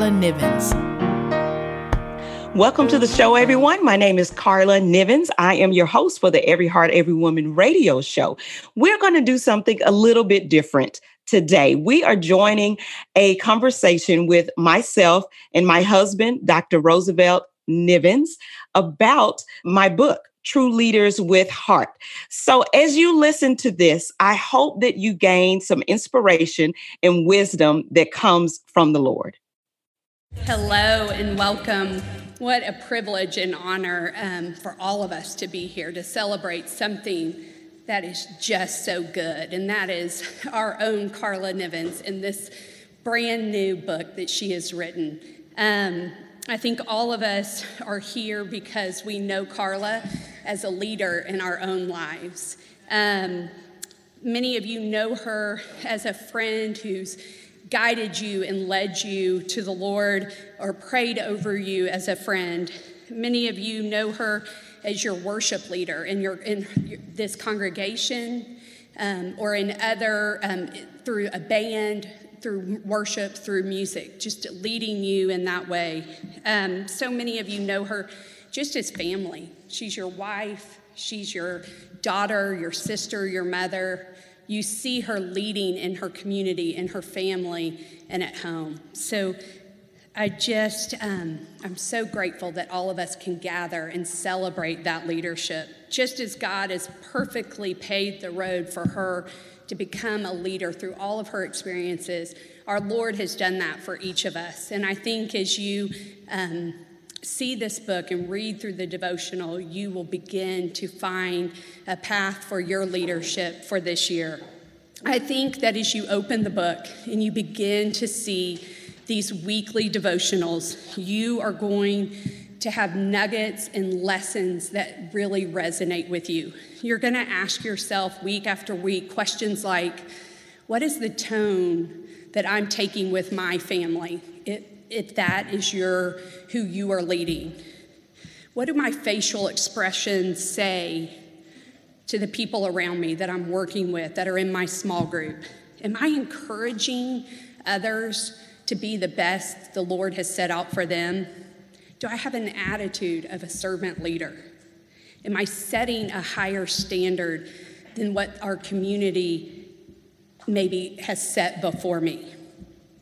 Carla Nivens. Welcome to the show, everyone. My name is Carla Nivens. I am your host for the Every Heart, Every Woman radio show. We're going to do something a little bit different today. We are joining a conversation with myself and my husband, Dr. Roosevelt Nivens, about my book, True Leaders with Heart. So, as you listen to this, I hope that you gain some inspiration and wisdom that comes from the Lord. Hello and welcome. What a privilege and honor um, for all of us to be here to celebrate something that is just so good, and that is our own Carla Nivens in this brand new book that she has written. Um, I think all of us are here because we know Carla as a leader in our own lives. Um, many of you know her as a friend who's guided you and led you to the Lord or prayed over you as a friend. Many of you know her as your worship leader in, your, in this congregation um, or in other, um, through a band, through worship, through music, just leading you in that way. Um, so many of you know her just as family. She's your wife, she's your daughter, your sister, your mother. You see her leading in her community, in her family, and at home. So I just, um, I'm so grateful that all of us can gather and celebrate that leadership. Just as God has perfectly paved the road for her to become a leader through all of her experiences, our Lord has done that for each of us. And I think as you um, see this book and read through the devotional, you will begin to find a path for your leadership for this year. I think that as you open the book and you begin to see these weekly devotionals, you are going to have nuggets and lessons that really resonate with you. You're going to ask yourself week after week questions like, What is the tone that I'm taking with my family? If, if that is your who you are leading. What do my facial expressions say to the people around me that I'm working with, that are in my small group? Am I encouraging others to be the best the Lord has set out for them? Do I have an attitude of a servant leader? Am I setting a higher standard than what our community maybe has set before me?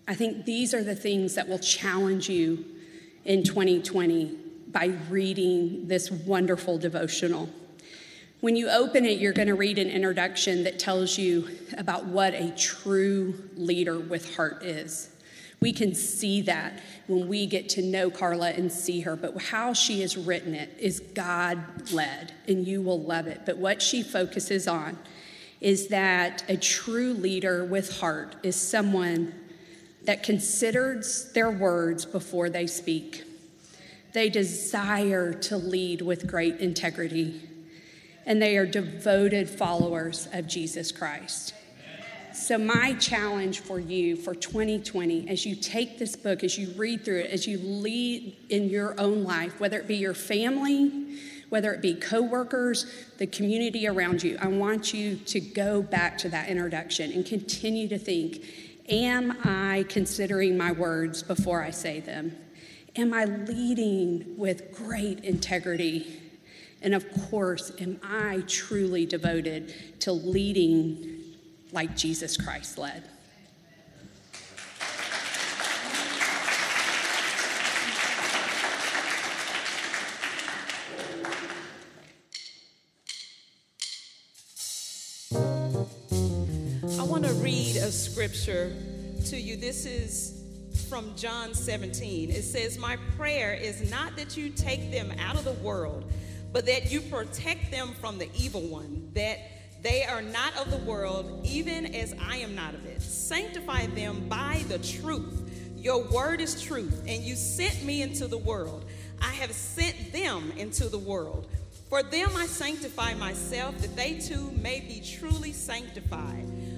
I think these are the things that will challenge you in 2020 by reading this wonderful devotional. When you open it, you're going to read an introduction that tells you about what a true leader with heart is. We can see that when we get to know Carla and see her, but how she has written it is God led, and you will love it. But what she focuses on is that a true leader with heart is someone that considers their words before they speak. They desire to lead with great integrity, and they are devoted followers of Jesus Christ. So, my challenge for you for 2020, as you take this book, as you read through it, as you lead in your own life, whether it be your family, whether it be coworkers, the community around you, I want you to go back to that introduction and continue to think Am I considering my words before I say them? Am I leading with great integrity? And of course, am I truly devoted to leading like Jesus Christ led. Scripture to you. This is from John 17. It says, My prayer is not that you take them out of the world, but that you protect them from the evil one, that they are not of the world, even as I am not of it. Sanctify them by the truth. Your word is truth, and you sent me into the world. I have sent them into the world. For them I sanctify myself, that they too may be truly sanctified.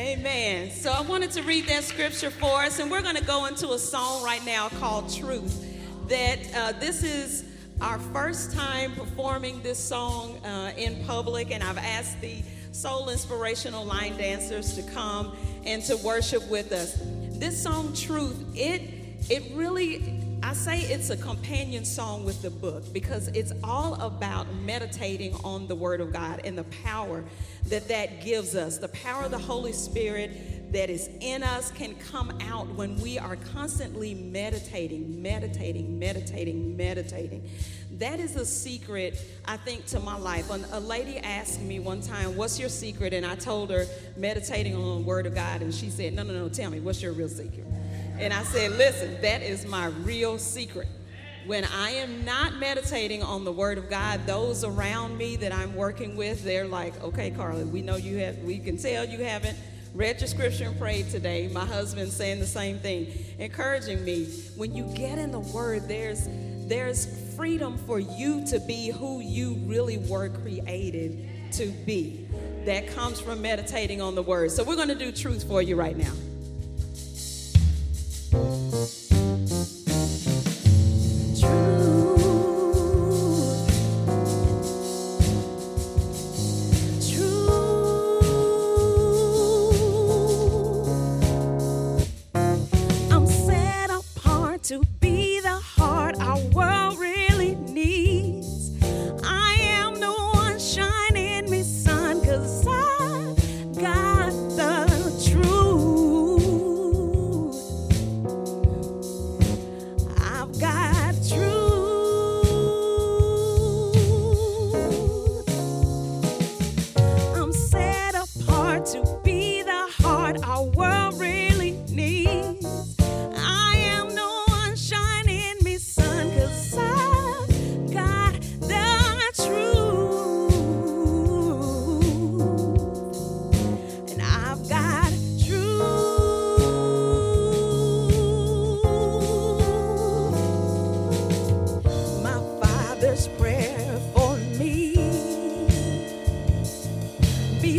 Amen. So I wanted to read that scripture for us, and we're going to go into a song right now called Truth. That uh, this is our first time performing this song uh, in public, and I've asked the soul inspirational line dancers to come and to worship with us. This song, Truth, it it really I say it's a companion song with the book because it's all about meditating on the Word of God and the power that that gives us. The power of the Holy Spirit that is in us can come out when we are constantly meditating, meditating, meditating, meditating. That is a secret, I think, to my life. A lady asked me one time, What's your secret? And I told her, meditating on the Word of God. And she said, No, no, no, tell me, what's your real secret? And I said, listen, that is my real secret. When I am not meditating on the Word of God, those around me that I'm working with, they're like, okay, Carla, we know you have, we can tell you haven't read your scripture and prayed today. My husband's saying the same thing, encouraging me. When you get in the Word, there's there's freedom for you to be who you really were created to be. That comes from meditating on the Word. So we're going to do truth for you right now.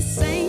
Same.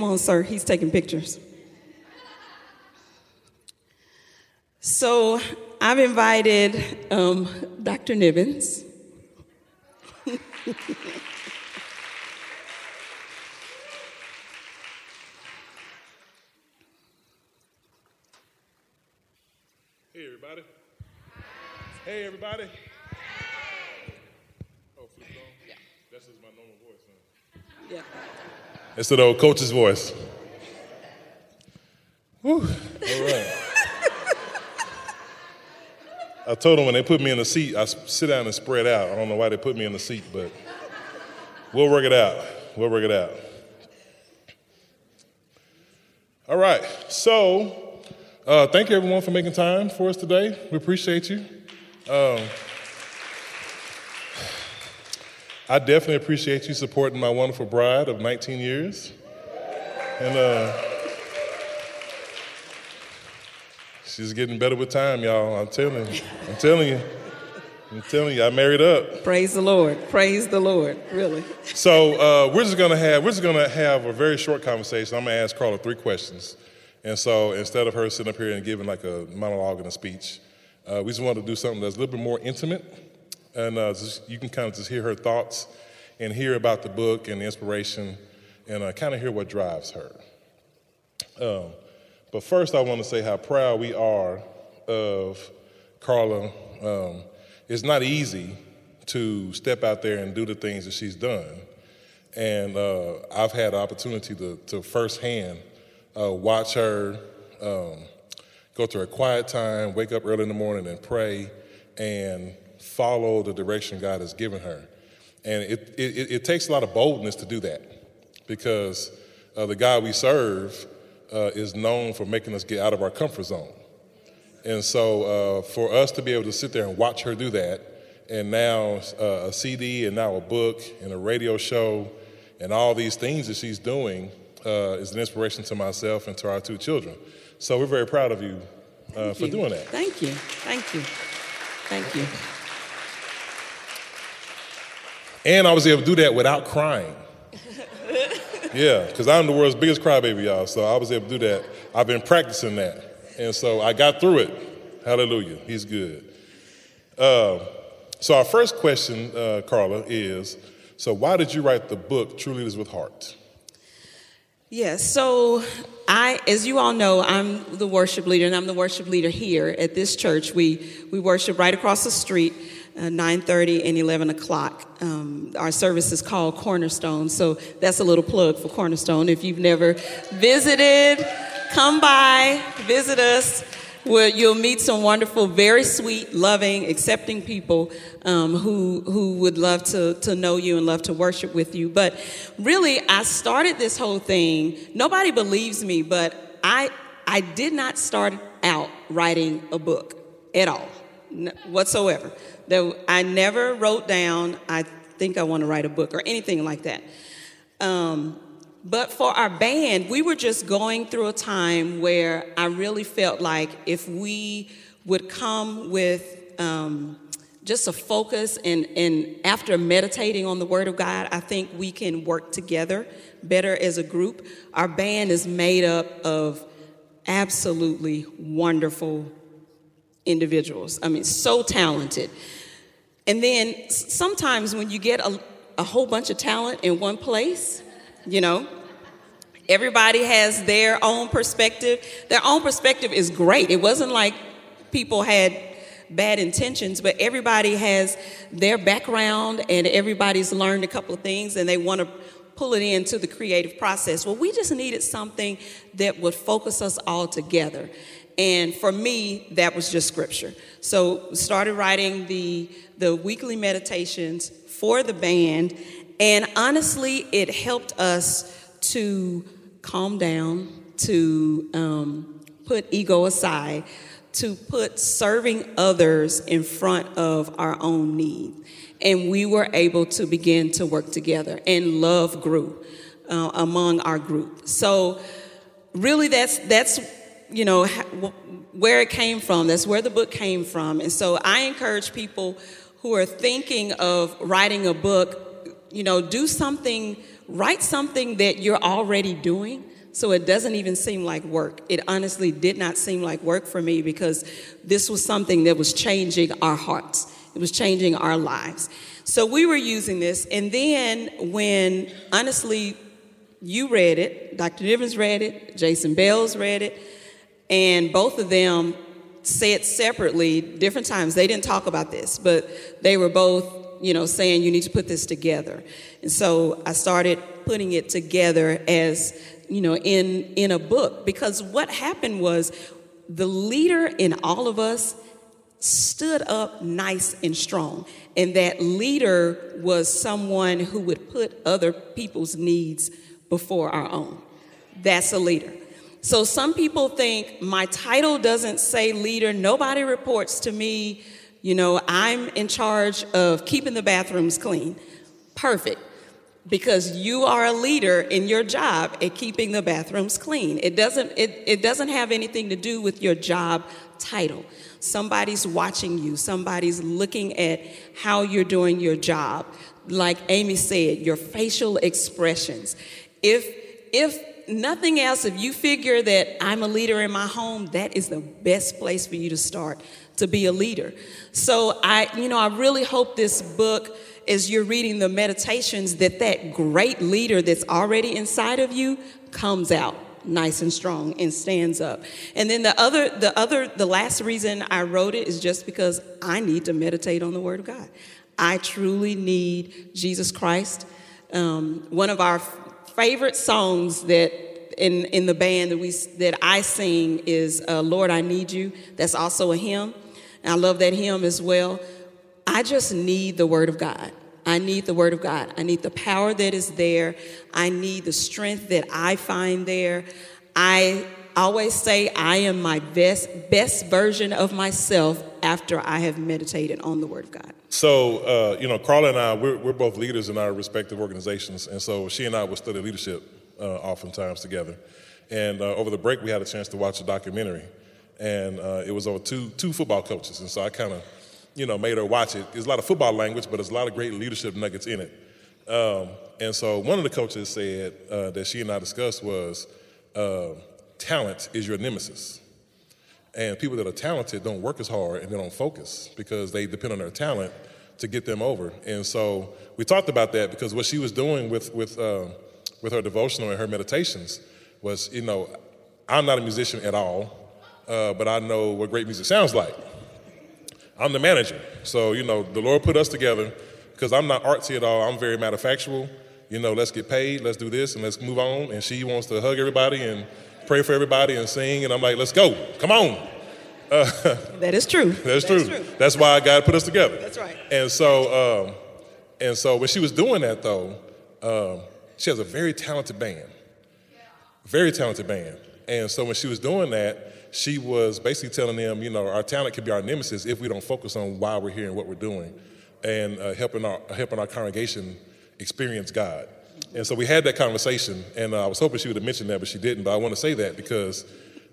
Come on, sir. He's taking pictures. So I've invited um, Dr. Nivens. Hey, everybody. Hey, everybody. Oh, flip it on? Yeah. That's just my normal voice, huh? Yeah. It's the old coach's voice. Whew. All right. I told them when they put me in the seat, I sit down and spread out. I don't know why they put me in the seat, but we'll work it out. We'll work it out. All right. So, uh, thank you everyone for making time for us today. We appreciate you. Um, I definitely appreciate you supporting my wonderful bride of 19 years. And uh, she's getting better with time, y'all. I'm telling you. I'm telling you. I'm telling you, I married up. Praise the Lord. Praise the Lord. Really. So uh, we're just gonna have we're just gonna have a very short conversation. I'm gonna ask Carla three questions, and so instead of her sitting up here and giving like a monologue and a speech, uh, we just want to do something that's a little bit more intimate, and uh, just, you can kind of just hear her thoughts and hear about the book and the inspiration, and uh, kind of hear what drives her. Um, but first, I want to say how proud we are of Carla. Um, it's not easy to step out there and do the things that she's done. And uh, I've had the opportunity to, to firsthand uh, watch her um, go through a quiet time, wake up early in the morning and pray, and follow the direction God has given her. And it, it, it takes a lot of boldness to do that because uh, the God we serve uh, is known for making us get out of our comfort zone. And so uh, for us to be able to sit there and watch her do that, and now uh, a CD, and now a book, and a radio show, and all these things that she's doing uh, is an inspiration to myself and to our two children. So we're very proud of you uh, for you. doing that. Thank you. Thank you. Thank you. And I was able to do that without crying. yeah, because I'm the world's biggest crybaby, y'all. So I was able to do that. I've been practicing that. And so I got through it. Hallelujah. He's good. Uh, so our first question, uh, Carla, is so why did you write the book True Leaders with Heart? Yes, so I, as you all know, I'm the worship leader, and I'm the worship leader here at this church. We we worship right across the street, uh, 9:30 and 11 o'clock. Um, our service is called Cornerstone, so that's a little plug for Cornerstone. If you've never visited, come by, visit us where you'll meet some wonderful, very sweet, loving, accepting people um, who who would love to to know you and love to worship with you. But really, I started this whole thing. Nobody believes me, but I I did not start out writing a book at all, whatsoever. There, I never wrote down. I think I want to write a book or anything like that. Um, but for our band, we were just going through a time where I really felt like if we would come with um, just a focus and, and after meditating on the Word of God, I think we can work together better as a group. Our band is made up of absolutely wonderful individuals. I mean, so talented. And then sometimes when you get a, a whole bunch of talent in one place, you know? Everybody has their own perspective. Their own perspective is great. It wasn't like people had bad intentions, but everybody has their background and everybody's learned a couple of things and they want to pull it into the creative process. Well, we just needed something that would focus us all together. And for me, that was just scripture. So started writing the the weekly meditations for the band and honestly, it helped us to calm down, to um, put ego aside, to put serving others in front of our own need. And we were able to begin to work together, and love grew uh, among our group. So, really, that's that's you know where it came from. That's where the book came from. And so, I encourage people who are thinking of writing a book you know, do something, write something that you're already doing so it doesn't even seem like work. It honestly did not seem like work for me because this was something that was changing our hearts, it was changing our lives. So we were using this, and then when honestly, you read it, Dr. Nivens read it, Jason Bales read it, and both of them said separately, different times, they didn't talk about this, but they were both you know, saying you need to put this together. And so I started putting it together as, you know, in in a book because what happened was the leader in all of us stood up nice and strong. And that leader was someone who would put other people's needs before our own. That's a leader. So some people think my title doesn't say leader, nobody reports to me you know, I'm in charge of keeping the bathrooms clean. Perfect. Because you are a leader in your job at keeping the bathrooms clean. It doesn't, it, it doesn't have anything to do with your job title. Somebody's watching you, somebody's looking at how you're doing your job. Like Amy said, your facial expressions. If if nothing else, if you figure that I'm a leader in my home, that is the best place for you to start to be a leader. So I, you know, I really hope this book, as you're reading the meditations, that that great leader that's already inside of you comes out nice and strong and stands up. And then the other, the other, the last reason I wrote it is just because I need to meditate on the Word of God. I truly need Jesus Christ. Um, one of our favorite songs that in, in the band that we that I sing is uh, "Lord, I Need You." That's also a hymn. And I love that hymn as well. I just need the Word of God. I need the Word of God. I need the power that is there. I need the strength that I find there. I always say I am my best best version of myself after I have meditated on the Word of God. So, uh, you know, Carla and I, we're, we're both leaders in our respective organizations, and so she and I will study leadership uh, oftentimes together. And uh, over the break, we had a chance to watch a documentary and uh, it was over two two football coaches, and so I kind of, you know, made her watch it. There's a lot of football language, but there's a lot of great leadership nuggets in it. Um, and so one of the coaches said uh, that she and I discussed was, uh, talent is your nemesis. And people that are talented don't work as hard and they don't focus because they depend on their talent to get them over. And so we talked about that because what she was doing with with uh, with her devotional and her meditations was, you know, I'm not a musician at all, uh, but I know what great music sounds like. I'm the manager. So, you know, the Lord put us together because I'm not artsy at all. I'm very matter factual. You know, let's get paid, let's do this, and let's move on. And she wants to hug everybody and pray for everybody and sing. And I'm like, let's go. Come on. Uh, that is true. That's true. true. That's why God put us together. That's right. And so, um, and so when she was doing that, though, um, she has a very talented band. Very talented band. And so when she was doing that, she was basically telling them, you know, our talent could be our nemesis if we don't focus on why we're here and what we're doing, and uh, helping our helping our congregation experience God. And so we had that conversation, and uh, I was hoping she would have mentioned that, but she didn't. But I want to say that because,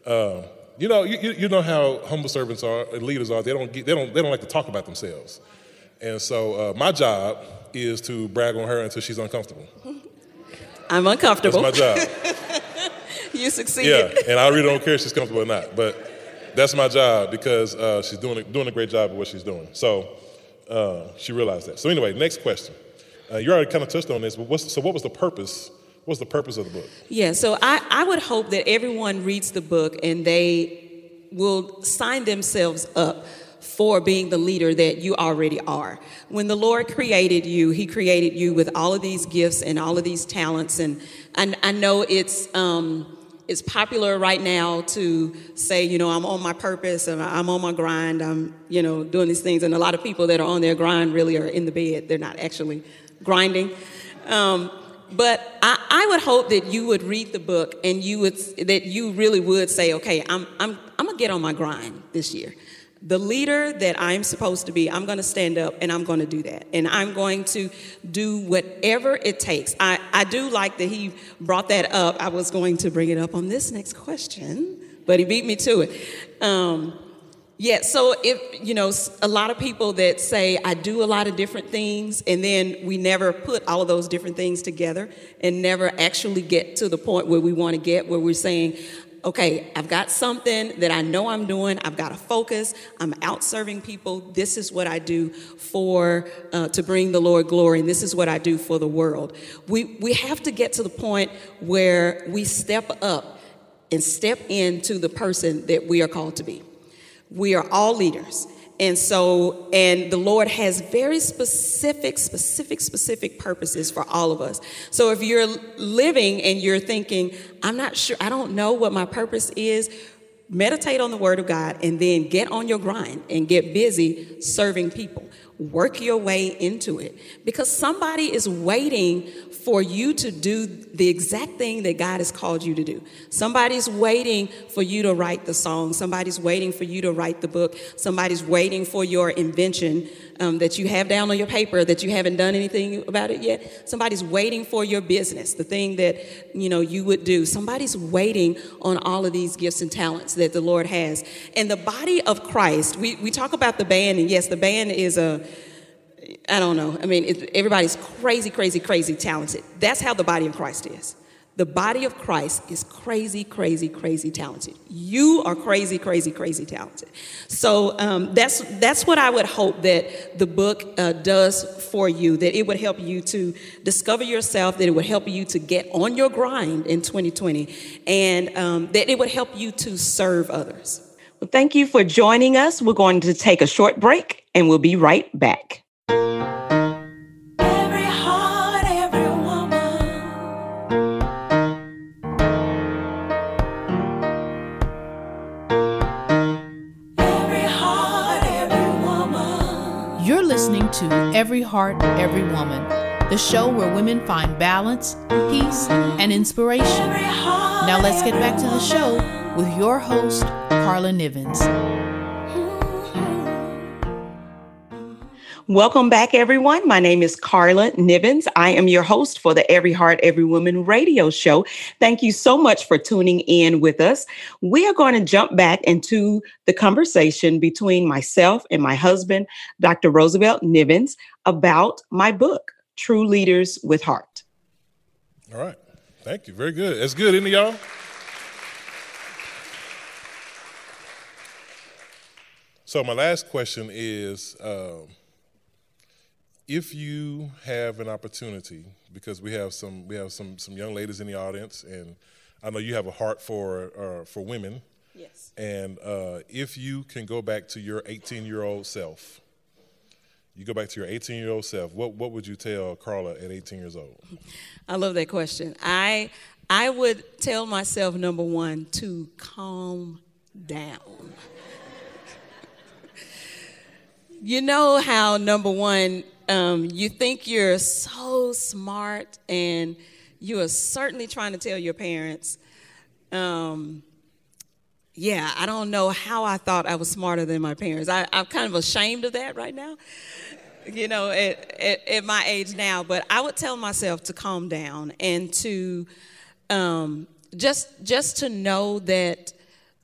uh, you know, you, you know how humble servants are, and leaders are. They don't get, they don't they don't like to talk about themselves. And so uh, my job is to brag on her until she's uncomfortable. I'm uncomfortable. That's my job. you succeeded. Yeah, and I really don't care if she's comfortable or not, but that's my job because uh, she's doing a, doing a great job of what she's doing. So uh, she realized that. So anyway, next question. Uh, you already kind of touched on this, but so what was the purpose? What's the purpose of the book? Yeah, so I, I would hope that everyone reads the book and they will sign themselves up for being the leader that you already are. When the Lord created you, He created you with all of these gifts and all of these talents. And I, I know it's um, it's popular right now to say, you know, I'm on my purpose and I'm on my grind. I'm, you know, doing these things. And a lot of people that are on their grind really are in the bed. They're not actually grinding. Um, but I, I, would hope that you would read the book and you would that you really would say, okay, I'm I'm I'm gonna get on my grind this year the leader that I'm supposed to be, I'm to stand up and I'm to do that. And I'm going to do whatever it takes. I, I do like that he brought that up. I was going to bring it up on this next question, but he beat me to it. Um, yeah, so if, you know, a lot of people that say, I do a lot of different things, and then we never put all of those different things together and never actually get to the point where we want to get, where we're saying, okay, I've got something that I know I'm doing. I've got to focus. I'm out serving people. This is what I do for uh, to bring the Lord glory, and this is what I do for the world. We we have to get to the point where we step up and step into the person that we are called to be. We are all leaders. And so, and the Lord has very specific, specific, specific purposes for all of us. So if you're living and you're thinking, I'm not sure, I don't know what my purpose is, meditate on the Word of God and then get on your grind and get busy serving people. Work your way into it because somebody is waiting for you to do the exact thing that God has called you to do. Somebody's waiting for you to write the song. Somebody's waiting for you to write the book. Somebody's waiting for your invention um, that you have down on your paper that you haven't done anything about it yet. Somebody's waiting for your business, the thing that you know you would do. Somebody's waiting on all of these gifts and talents that the Lord has. And the body of Christ, we, we talk about the band, and yes, the band is a I don't know. I mean, it, everybody's crazy, crazy, crazy talented. That's how the body of Christ is. The body of Christ is crazy, crazy, crazy talented. You are crazy, crazy, crazy talented. So um, that's that's what I would hope that the book uh, does for you. That it would help you to discover yourself. That it would help you to get on your grind in 2020, and um, that it would help you to serve others. Well, thank you for joining us. We're going to take a short break, and we'll be right back. Heart, Every Woman, the show where women find balance, peace, and inspiration. Now let's get back to the show with your host, Carla Nivens. Welcome back, everyone. My name is Carla Nivens. I am your host for the Every Heart, Every Woman radio show. Thank you so much for tuning in with us. We are going to jump back into the conversation between myself and my husband, Dr. Roosevelt Nivens, about my book, True Leaders with Heart. All right. Thank you. Very good. That's good, isn't it, y'all? So, my last question is. Um, if you have an opportunity, because we have some we have some some young ladies in the audience, and I know you have a heart for uh, for women. Yes. And uh, if you can go back to your 18 year old self, you go back to your 18 year old self, what, what would you tell Carla at 18 years old? I love that question. I I would tell myself number one to calm down. you know how number one, um, you think you're so smart and you are certainly trying to tell your parents, um, yeah, I don't know how I thought I was smarter than my parents. I, am kind of ashamed of that right now, you know, at, at, at, my age now. But I would tell myself to calm down and to um, just just to know that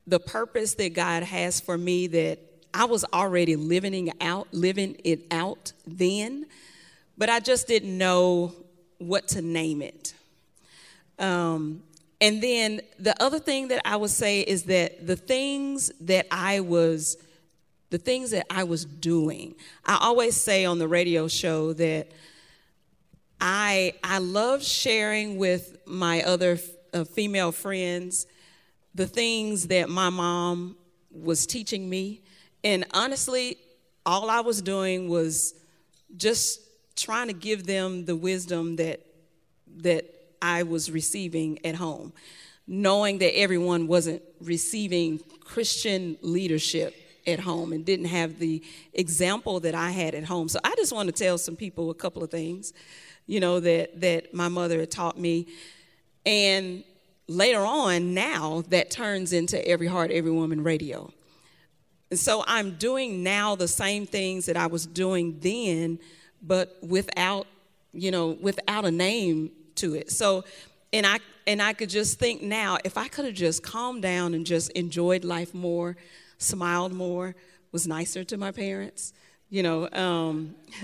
the purpose that God has for me that I was already living it out, living it out then, but I just didn't know what to name it. Um, and then the other thing that I would say is that the things that I was the things that I was doing. I always say on the radio show that I I love sharing with my other uh, female friends the things that my mom was teaching me. And honestly, all I was doing was just trying to give them the wisdom that that I was receiving at home, knowing that everyone wasn't receiving Christian leadership at home and didn't have the example that I had at home. So I just want to tell some people a couple of things, you know, that that my mother had taught me. And later on, now that turns into Every Heart, Every Woman radio. And so I'm doing now the same things that I was doing then, but without, you know, without a name to it. So, and I and I could just think now, if I could have just calmed down and just enjoyed life more, smiled more, was nicer to my parents, you know, um,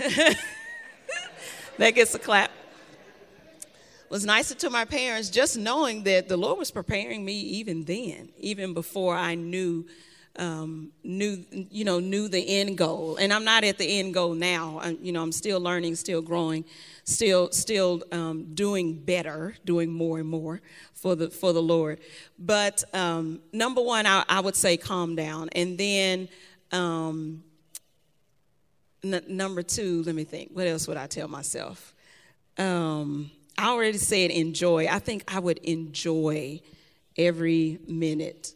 that gets a clap. Was nicer to my parents, just knowing that the Lord was preparing me even then, even before I knew um, knew you know knew the end goal. And i'm not at the end goal now. I, you know i'm still learning still growing still still um, doing better doing more and more for the for the lord. But um, number one I, I, would say calm down. And then um, n- number two let me think. What else would i tell myself? Um, i already said enjoy. I think i would enjoy every minute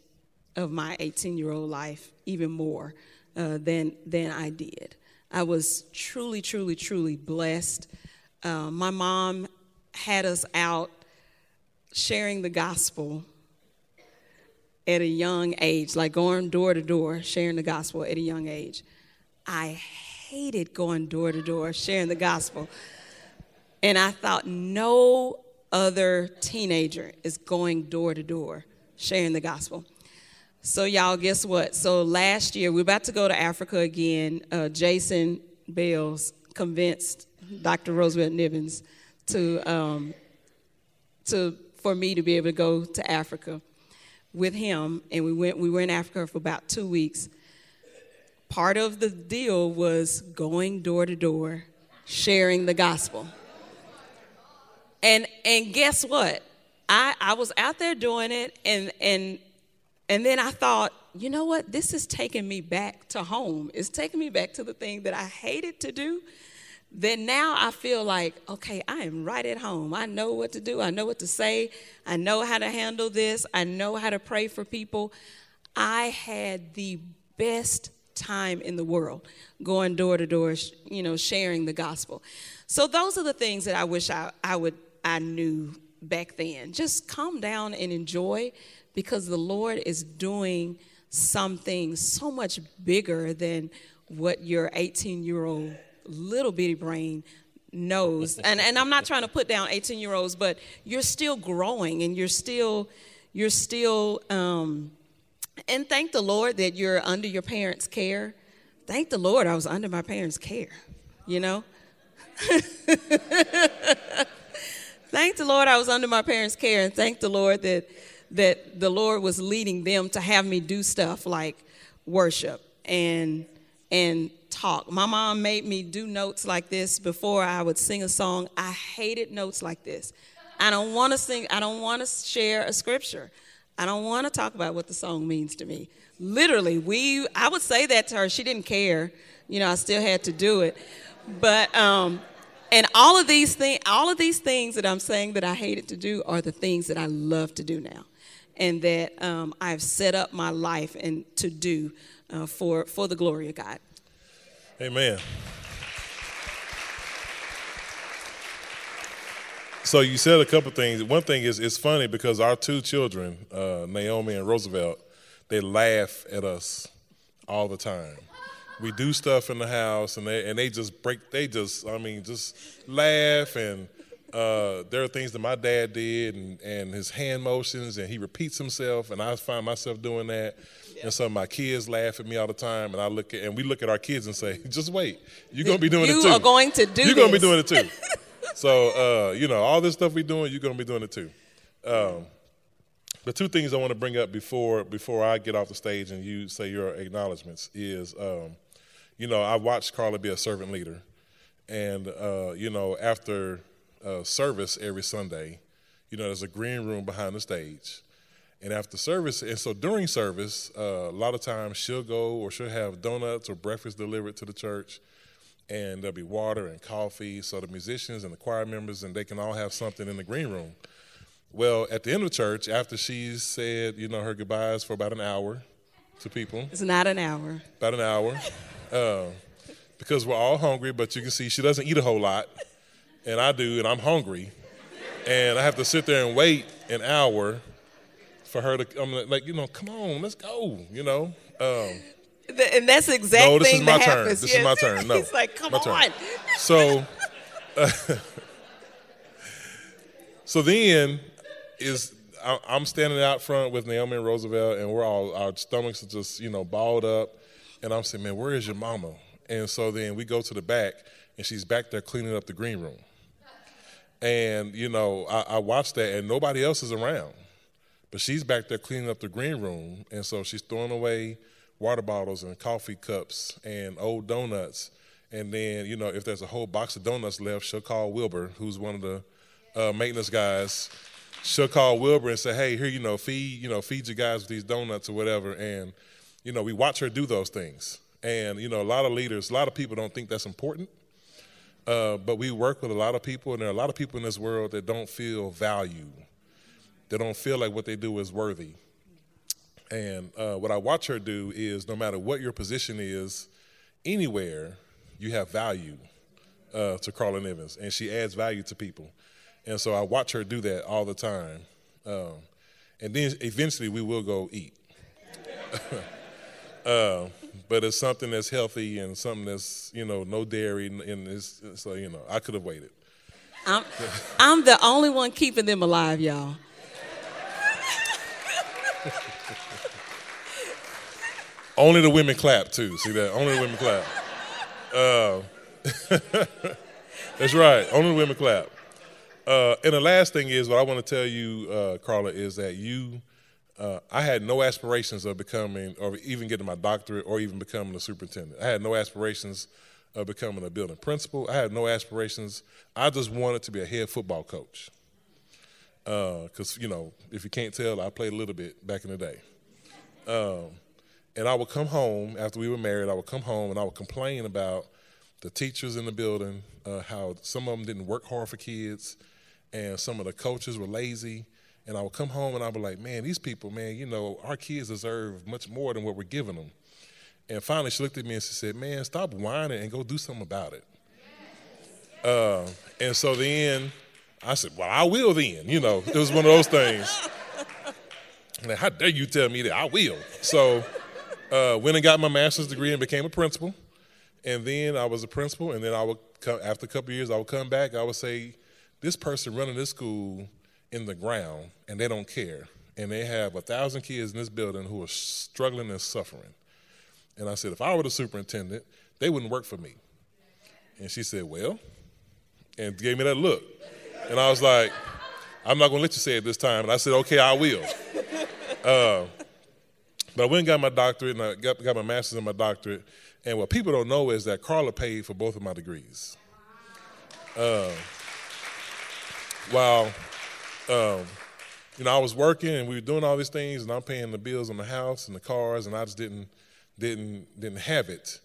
of my 18 year old life even more uh, than, than I did. I was truly, truly, truly blessed. Uh, my mom had us out sharing the gospel at a young age, like going door to door, sharing the gospel at a young age. I hated going door to door, sharing the gospel. And I thought no other teenager is going door to door sharing the gospel. So, y'all, guess what? So, last year, we're about to go to Africa again. Uh, Jason Bales convinced Dr. Roosevelt Nivens to, um, to, for me to be able to go to Africa with him. And we, went, we were in Africa for about two weeks. Part of the deal was going door to door, sharing the gospel. And, and guess what? I, I was out there doing it, and, and and then I thought, you know what? This is taking me back to home. It's taking me back to the thing that I hated to do. Then now I feel like, okay, I am right at home. I know what to do. I know what to say. I know how to handle this. I know how to pray for people. I had the best time in the world going door to door, you know, sharing the gospel. So those are the things that I wish I, I would I knew back then. Just calm down and enjoy because the Lord is doing something so much bigger than what your 18 year old little bitty brain knows. And, and I'm not trying to put down 18 year olds, but you're still growing and you're still, you're still, um, and thank the Lord that you're under your parents' care. Thank the Lord I was under my parents' care, you know? thank the Lord I was under my parents' care, and thank the Lord that that the Lord was leading them to have me do stuff like worship and and talk. My mom made me do notes like this before I would sing a song. I hated notes like this. I don't want to sing, I don't want to share a scripture. I don't want to talk about what the song means to me. Literally, we I would say that to her. She didn't care. You know, I still had to do it. But um and all of these things all of these things that I'm saying that I hated to do are the things that I love to do now. And that um, I've set up my life and to do uh, for for the glory of God. Amen. So you said a couple things. One thing is it's funny because our two children, uh, Naomi and Roosevelt, they laugh at us all the time. We do stuff in the house and they and they just break. They just I mean just laugh and uh, there are things that my dad did and, and his hand motions and he repeats himself and I find myself doing that. And some of my kids laugh at me all the time, and I look at and we look at our kids and say, "Just wait, you're gonna be doing you it too. You are going to do. You're gonna be doing it too." so uh, you know, all this stuff we're doing, you're gonna be doing it too. Um, the two things I want to bring up before before I get off the stage and you say your acknowledgments is, um, you know, I watched Carla be a servant leader, and uh, you know, after uh, service every Sunday, you know, there's a green room behind the stage, and after service, and so during service, uh, a lot of times she'll go or she'll have donuts or breakfast delivered to the church. And there'll be water and coffee. So the musicians and the choir members and they can all have something in the green room. Well at the end of church after she's said you know her goodbyes for about an hour to people. It's not an hour. About an hour. Uh, because we're all hungry but you can see she doesn't eat a whole lot and i do and i'm hungry and i have to sit there and wait an hour for her to i'm like you know come on let's go you know um, and that's the exact no, this thing is my that turn. happens. This yes. is my turn. No, he's like, come my on. Turn. So, uh, so then is I'm standing out front with Naomi and Roosevelt, and we're all our stomachs are just you know balled up, and I'm saying, man, where is your mama? And so then we go to the back, and she's back there cleaning up the green room. And you know, I, I watched that, and nobody else is around, but she's back there cleaning up the green room, and so she's throwing away water bottles and coffee cups and old donuts. And then, you know, if there's a whole box of donuts left, she'll call Wilbur, who's one of the uh, maintenance guys. She'll call Wilbur and say, "Hey, here, you know, feed, you know, feed you guys with these donuts or whatever." And you know, we watch her do those things. And you know, a lot of leaders, a lot of people don't think that's important. Uh, but we work with a lot of people, and there are a lot of people in this world that don't feel value. They don't feel like what they do is worthy. And uh, what I watch her do is no matter what your position is, anywhere, you have value uh, to Carla Nivens, and she adds value to people. And so I watch her do that all the time. Um, and then eventually we will go eat. but it's something that's healthy and something that's, you know, no dairy. And it's, so, you know, I could have waited. I'm, I'm the only one keeping them alive, y'all. Only the women clap too. See that? Only the women clap. Uh, that's right. Only the women clap. Uh, and the last thing is, what I want to tell you, uh, Carla, is that you, uh, I had no aspirations of becoming, or even getting my doctorate, or even becoming a superintendent. I had no aspirations of becoming a building principal. I had no aspirations. I just wanted to be a head football coach. Because, uh, you know, if you can't tell, I played a little bit back in the day. Um, and I would come home after we were married. I would come home and I would complain about the teachers in the building, uh, how some of them didn't work hard for kids, and some of the coaches were lazy. And I would come home and I'd be like, man, these people, man, you know, our kids deserve much more than what we're giving them. And finally, she looked at me and she said, man, stop whining and go do something about it. Uh, and so then I said, well, I will then. You know, it was one of those things. How dare you tell me that? I will. So uh, went and got my master's degree and became a principal. And then I was a principal, and then I would come, after a couple years, I would come back. I would say, "This person running this school in the ground, and they don't care, and they have a thousand kids in this building who are struggling and suffering." And I said, "If I were the superintendent, they wouldn't work for me." And she said, "Well," and gave me that look, and I was like, "I'm not going to let you say it this time." And I said, "Okay, I will." Uh, but I went and got my doctorate, and I got, got my master's and my doctorate. And what people don't know is that Carla paid for both of my degrees. Uh, while, um, you know, I was working and we were doing all these things, and I'm paying the bills on the house and the cars, and I just didn't, didn't, didn't have it.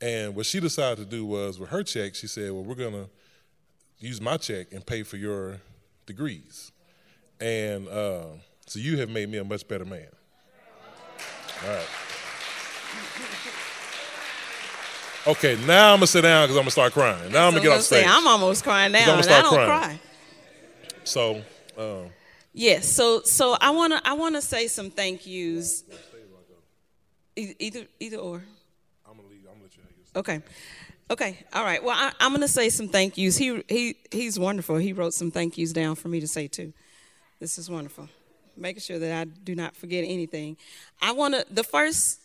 And what she decided to do was, with her check, she said, "Well, we're gonna use my check and pay for your degrees." And uh, so you have made me a much better man. All right. Okay, now I'm gonna sit down because I'm gonna start crying. Now I'm gonna get off say. I'm almost crying now, I'm gonna and I start don't crying. cry. So, um, Yes. So so I wanna I wanna say some thank yous. Either either or. I'm gonna leave. I'm gonna let you have. Okay. Okay. All right. Well, I, I'm going to say some thank yous. He he he's wonderful. He wrote some thank yous down for me to say too. This is wonderful. Making sure that I do not forget anything. I want to the first.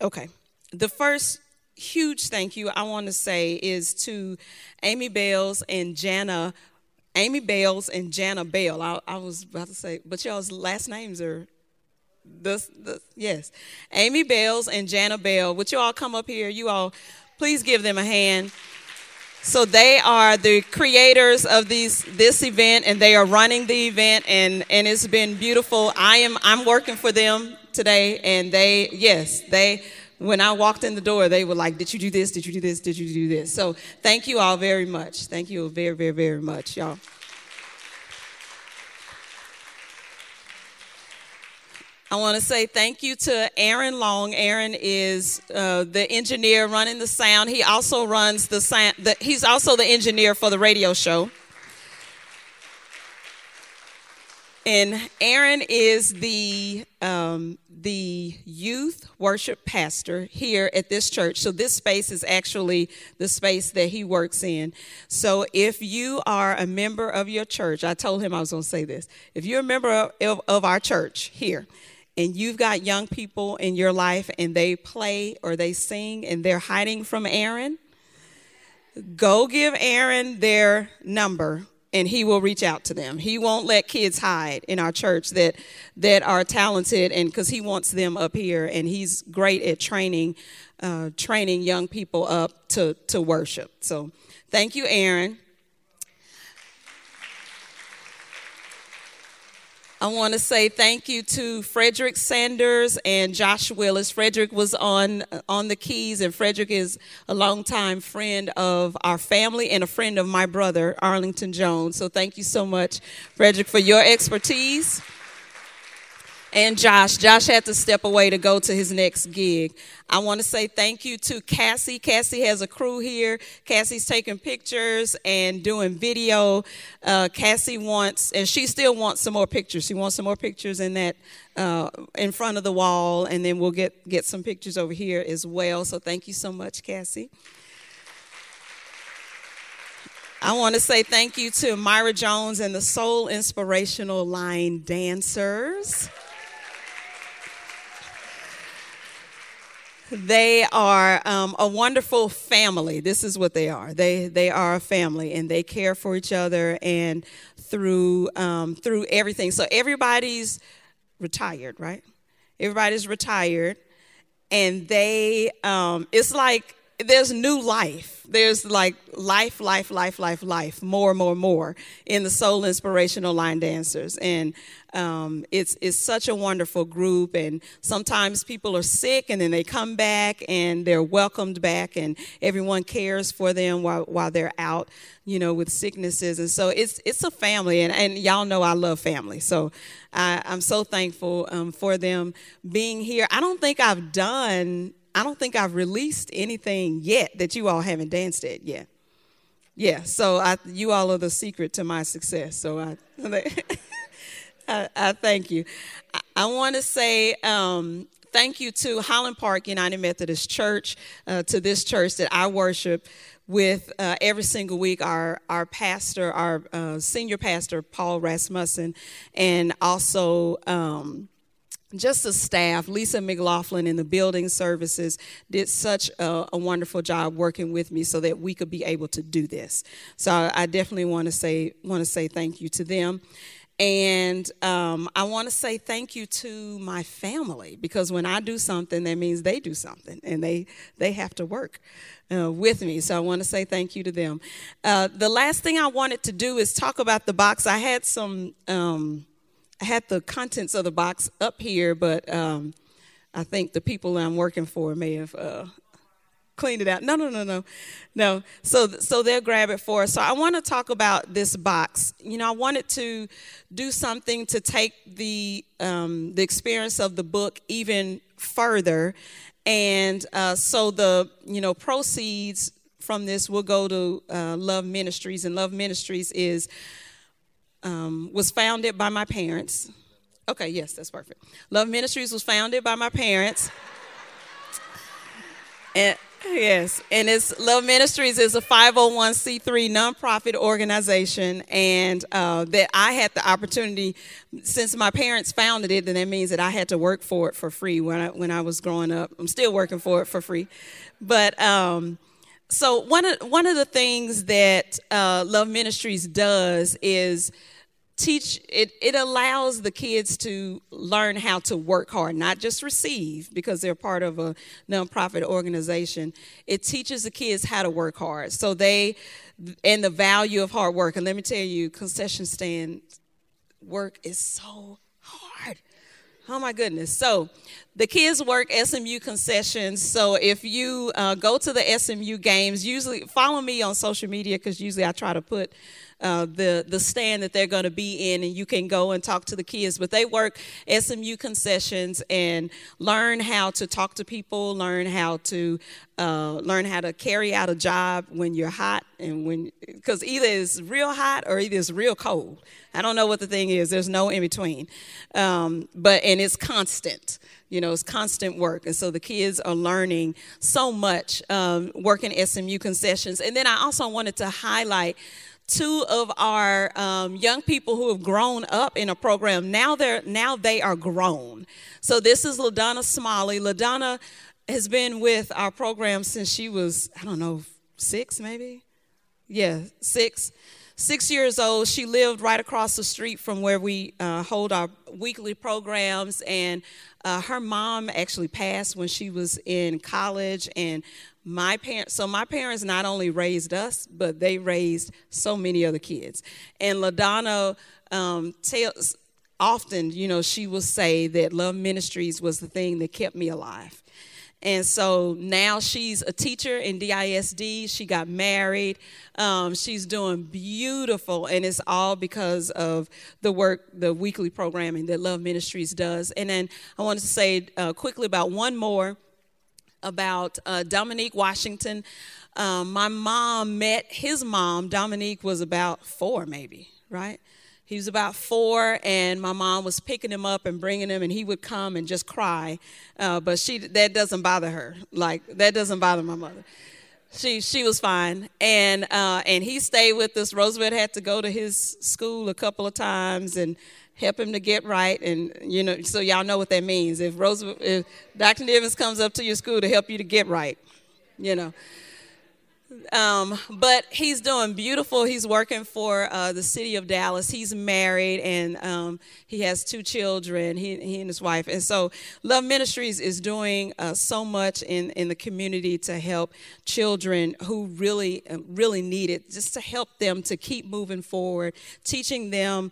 Okay, the first huge thank you I want to say is to Amy Bales and Jana. Amy Bales and Jana Bale. I, I was about to say, but y'all's last names are the, the yes, Amy Bales and Jana Bell. Would you all come up here? You all, please give them a hand. So they are the creators of these this event, and they are running the event, and and it's been beautiful. I am I'm working for them today, and they yes they. When I walked in the door, they were like, "Did you do this? Did you do this? Did you do this?" So thank you all very much. Thank you very very very much, y'all. I want to say thank you to Aaron Long. Aaron is uh, the engineer running the sound. He also runs the sound. He's also the engineer for the radio show. And Aaron is the um, the youth worship pastor here at this church. So this space is actually the space that he works in. So if you are a member of your church, I told him I was going to say this. If you're a member of, of, of our church here, and you've got young people in your life and they play or they sing and they're hiding from Aaron, go give Aaron their number and he will reach out to them. He won't let kids hide in our church that that are talented and cuz he wants them up here and he's great at training uh, training young people up to to worship. So, thank you Aaron. I want to say thank you to Frederick Sanders and Josh Willis. Frederick was on on the keys, and Frederick is a longtime friend of our family and a friend of my brother, Arlington Jones. So thank you so much, Frederick, for your expertise. And Josh, Josh had to step away to go to his next gig. I want to say thank you to Cassie. Cassie has a crew here. Cassie's taking pictures and doing video. Uh, Cassie wants, and she still wants some more pictures. She wants some more pictures in that, uh, in front of the wall, and then we'll get get some pictures over here as well. So thank you so much, Cassie. I want to say thank you to Myra Jones and the Soul Inspirational Line Dancers. They are um, a wonderful family. This is what they are. They they are a family, and they care for each other and through um, through everything. So everybody's retired, right? Everybody's retired, and they um, it's like there's new life. There's like life, life, life, life, life, more, more, more in the Soul Inspirational Line Dancers, and um, it's it's such a wonderful group. And sometimes people are sick, and then they come back, and they're welcomed back, and everyone cares for them while while they're out, you know, with sicknesses. And so it's it's a family, and, and y'all know I love family. So I, I'm so thankful um, for them being here. I don't think I've done I don't think I've released anything yet that you all haven't danced at yet. Yeah, so I, you all are the secret to my success. So I, I, I, thank you. I, I want to say um, thank you to Highland Park United Methodist Church, uh, to this church that I worship with uh, every single week our our pastor, our uh, senior pastor Paul Rasmussen, and also. Um, just the staff, Lisa McLaughlin in the building services did such a, a, wonderful job working with me so that we could be able to do this. So I, definitely want to say want to say thank you to them. And um, I want to say thank you to my family because when I do something, that means they do something and they, they have to work uh, with me. So I want to say thank you to them. Uh, the last thing I wanted to do is talk about the box. I had some, um, I had the contents of the box up here, but um, I think the people I'm working for may have uh, cleaned it out. No, no, no, no, no. So, so they'll grab it for us. So I want to talk about this box. You know, I wanted to do something to take the um, the experience of the book even further, and uh, so the you know proceeds from this will go to uh, Love Ministries, and Love Ministries is um, was founded by my parents. Okay, yes, that's perfect. Love Ministries was founded by my parents. And yes, and it's Love Ministries is a 501c3 nonprofit organization, and uh, that I had the opportunity since my parents founded it. Then that means that I had to work for it for free when I when I was growing up. I'm still working for it for free, but. Um, so one of one of the things that uh, Love Ministries does is teach it it allows the kids to learn how to work hard not just receive because they're part of a nonprofit organization. It teaches the kids how to work hard. So they and the value of hard work. And let me tell you concession stand work is so hard Oh my goodness. So the kids work SMU concessions. So if you uh, go to the SMU games, usually follow me on social media because usually I try to put uh, the the stand that they're going to be in, and you can go and talk to the kids. But they work SMU concessions and learn how to talk to people, learn how to uh, learn how to carry out a job when you're hot and when because either it's real hot or either it's real cold. I don't know what the thing is. There's no in between, um, but and it's constant. You know, it's constant work, and so the kids are learning so much um, working SMU concessions. And then I also wanted to highlight two of our um, young people who have grown up in a program. Now they're now they are grown. So this is Ladonna Smalley. Ladonna has been with our program since she was I don't know six maybe, yeah six. Six years old, she lived right across the street from where we uh, hold our weekly programs, and uh, her mom actually passed when she was in college, and my parents so my parents not only raised us but they raised so many other kids and ladonna um, tells often you know she will say that love ministries was the thing that kept me alive and so now she's a teacher in DISD. She got married. Um, she's doing beautiful, and it's all because of the work, the weekly programming that Love Ministries does. And then I wanted to say uh, quickly about one more about uh, Dominique Washington. Um, my mom met his mom. Dominique was about four, maybe, right? He was about four, and my mom was picking him up and bringing him, and he would come and just cry. Uh, but she that doesn't bother her. Like that doesn't bother my mother. She she was fine, and uh, and he stayed with us. Roosevelt had to go to his school a couple of times, and help him to get right. And, you know, so y'all know what that means. If, Roosevelt, if Dr. Nivens comes up to your school to help you to get right, you know. Um, but he's doing beautiful. He's working for uh, the city of Dallas. He's married and um, he has two children, he, he and his wife. And so Love Ministries is doing uh, so much in, in the community to help children who really, really need it, just to help them to keep moving forward, teaching them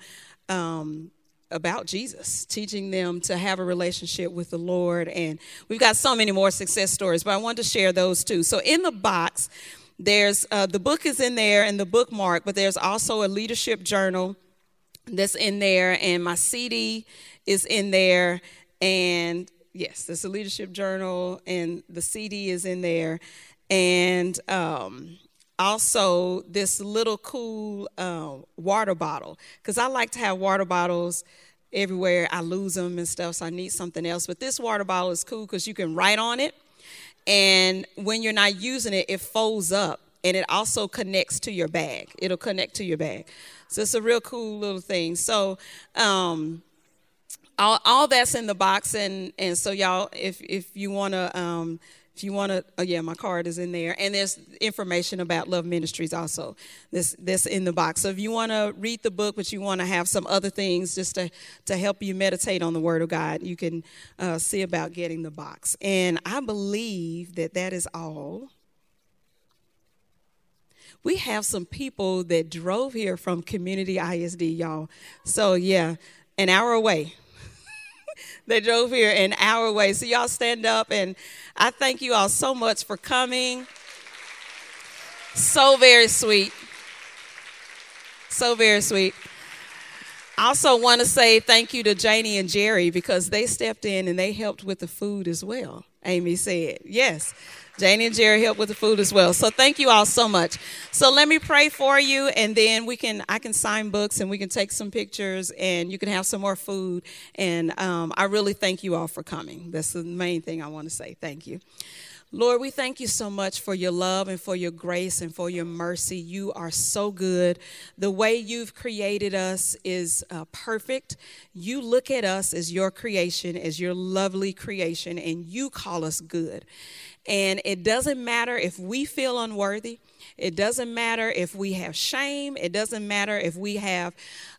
um, about Jesus, teaching them to have a relationship with the Lord. And we've got so many more success stories, but I wanted to share those too. So in the box, there's uh, the book is in there and the bookmark, but there's also a leadership journal that's in there, and my CD is in there. And yes, there's a leadership journal, and the CD is in there. And um, also this little cool uh, water bottle because I like to have water bottles everywhere. I lose them and stuff, so I need something else. But this water bottle is cool because you can write on it, and when you're not using it, it folds up and it also connects to your bag. It'll connect to your bag. So it's a real cool little thing. So um, all, all that's in the box, and and so y'all, if if you want to. Um, If you want to, oh yeah, my card is in there, and there's information about Love Ministries also. This this in the box. So if you want to read the book, but you want to have some other things just to to help you meditate on the Word of God, you can uh, see about getting the box. And I believe that that is all. We have some people that drove here from Community ISD, y'all. So yeah, an hour away. They drove here an hour away. So y'all stand up and I thank you all so much for coming. So very sweet. So very sweet. I also want to say thank you to Janie and Jerry because they stepped in and they helped with the food as well. Amy said, yes. Janie and Jerry help with the food as well. So thank you all so much. So let me pray for you, and then we can I can sign books and we can take some pictures, and you can have some more food. And um, I really thank you all for coming. That's the main thing I want to say. Thank you. Lord, we thank you so much for your love and for your grace and for your mercy. You are so good. The way you've created us is uh, perfect. You look at us as your creation, as your lovely creation, and you call us good. And it doesn't matter if we feel unworthy. It doesn't matter if we have shame. It doesn't matter if we have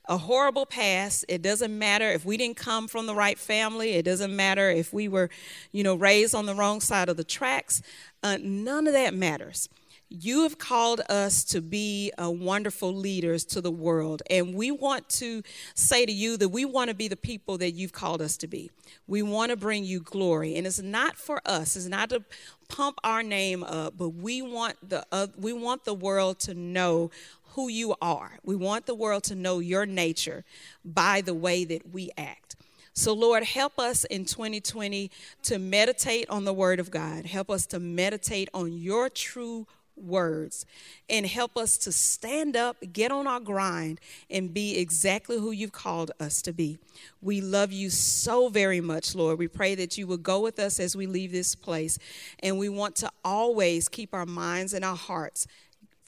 a horrible past. It doesn't matter if we didn't come from the right family. It doesn't matter if we were, you know, raised on the wrong side of the tracks. Uh, none of that matters. You have called us to be uh, wonderful leaders to the world. And we want to say to you that we want to be the people that you've called us to be. We want to bring you glory. And it's not for us, it's not to pump our name up, but we want the, uh, we want the world to know who you are. We want the world to know your nature by the way that we act. So, Lord, help us in 2020 to meditate on the Word of God. Help us to meditate on your true words and help us to stand up, get on our grind, and be exactly who you've called us to be. We love you so very much, Lord. We pray that you will go with us as we leave this place. And we want to always keep our minds and our hearts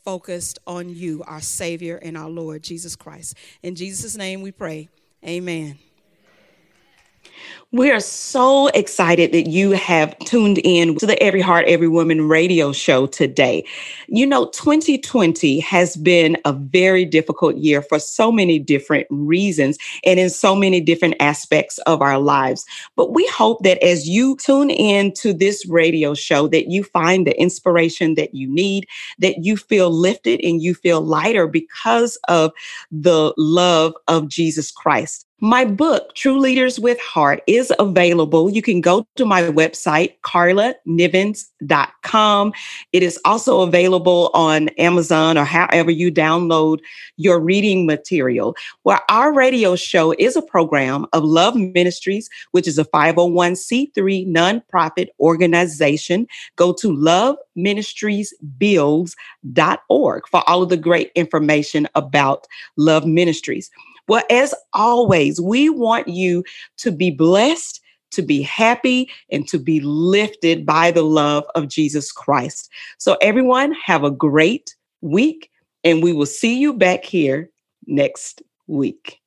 focused on you, our Savior and our Lord, Jesus Christ. In Jesus' name we pray. Amen. We are so excited that you have tuned in to the Every Heart, Every Woman radio show today. You know, 2020 has been a very difficult year for so many different reasons and in so many different aspects of our lives. But we hope that as you tune in to this radio show, that you find the inspiration that you need, that you feel lifted and you feel lighter because of the love of Jesus Christ. My book, True Leaders with Heart, is available. You can go to my website, carlanivens.com. It is also available on Amazon or however you download your reading material. Well, our radio show is a program of Love Ministries, which is a 501c3 nonprofit organization. Go to loveministriesbuilds.org for all of the great information about Love Ministries. Well, as always, we want you to be blessed, to be happy, and to be lifted by the love of Jesus Christ. So, everyone, have a great week, and we will see you back here next week.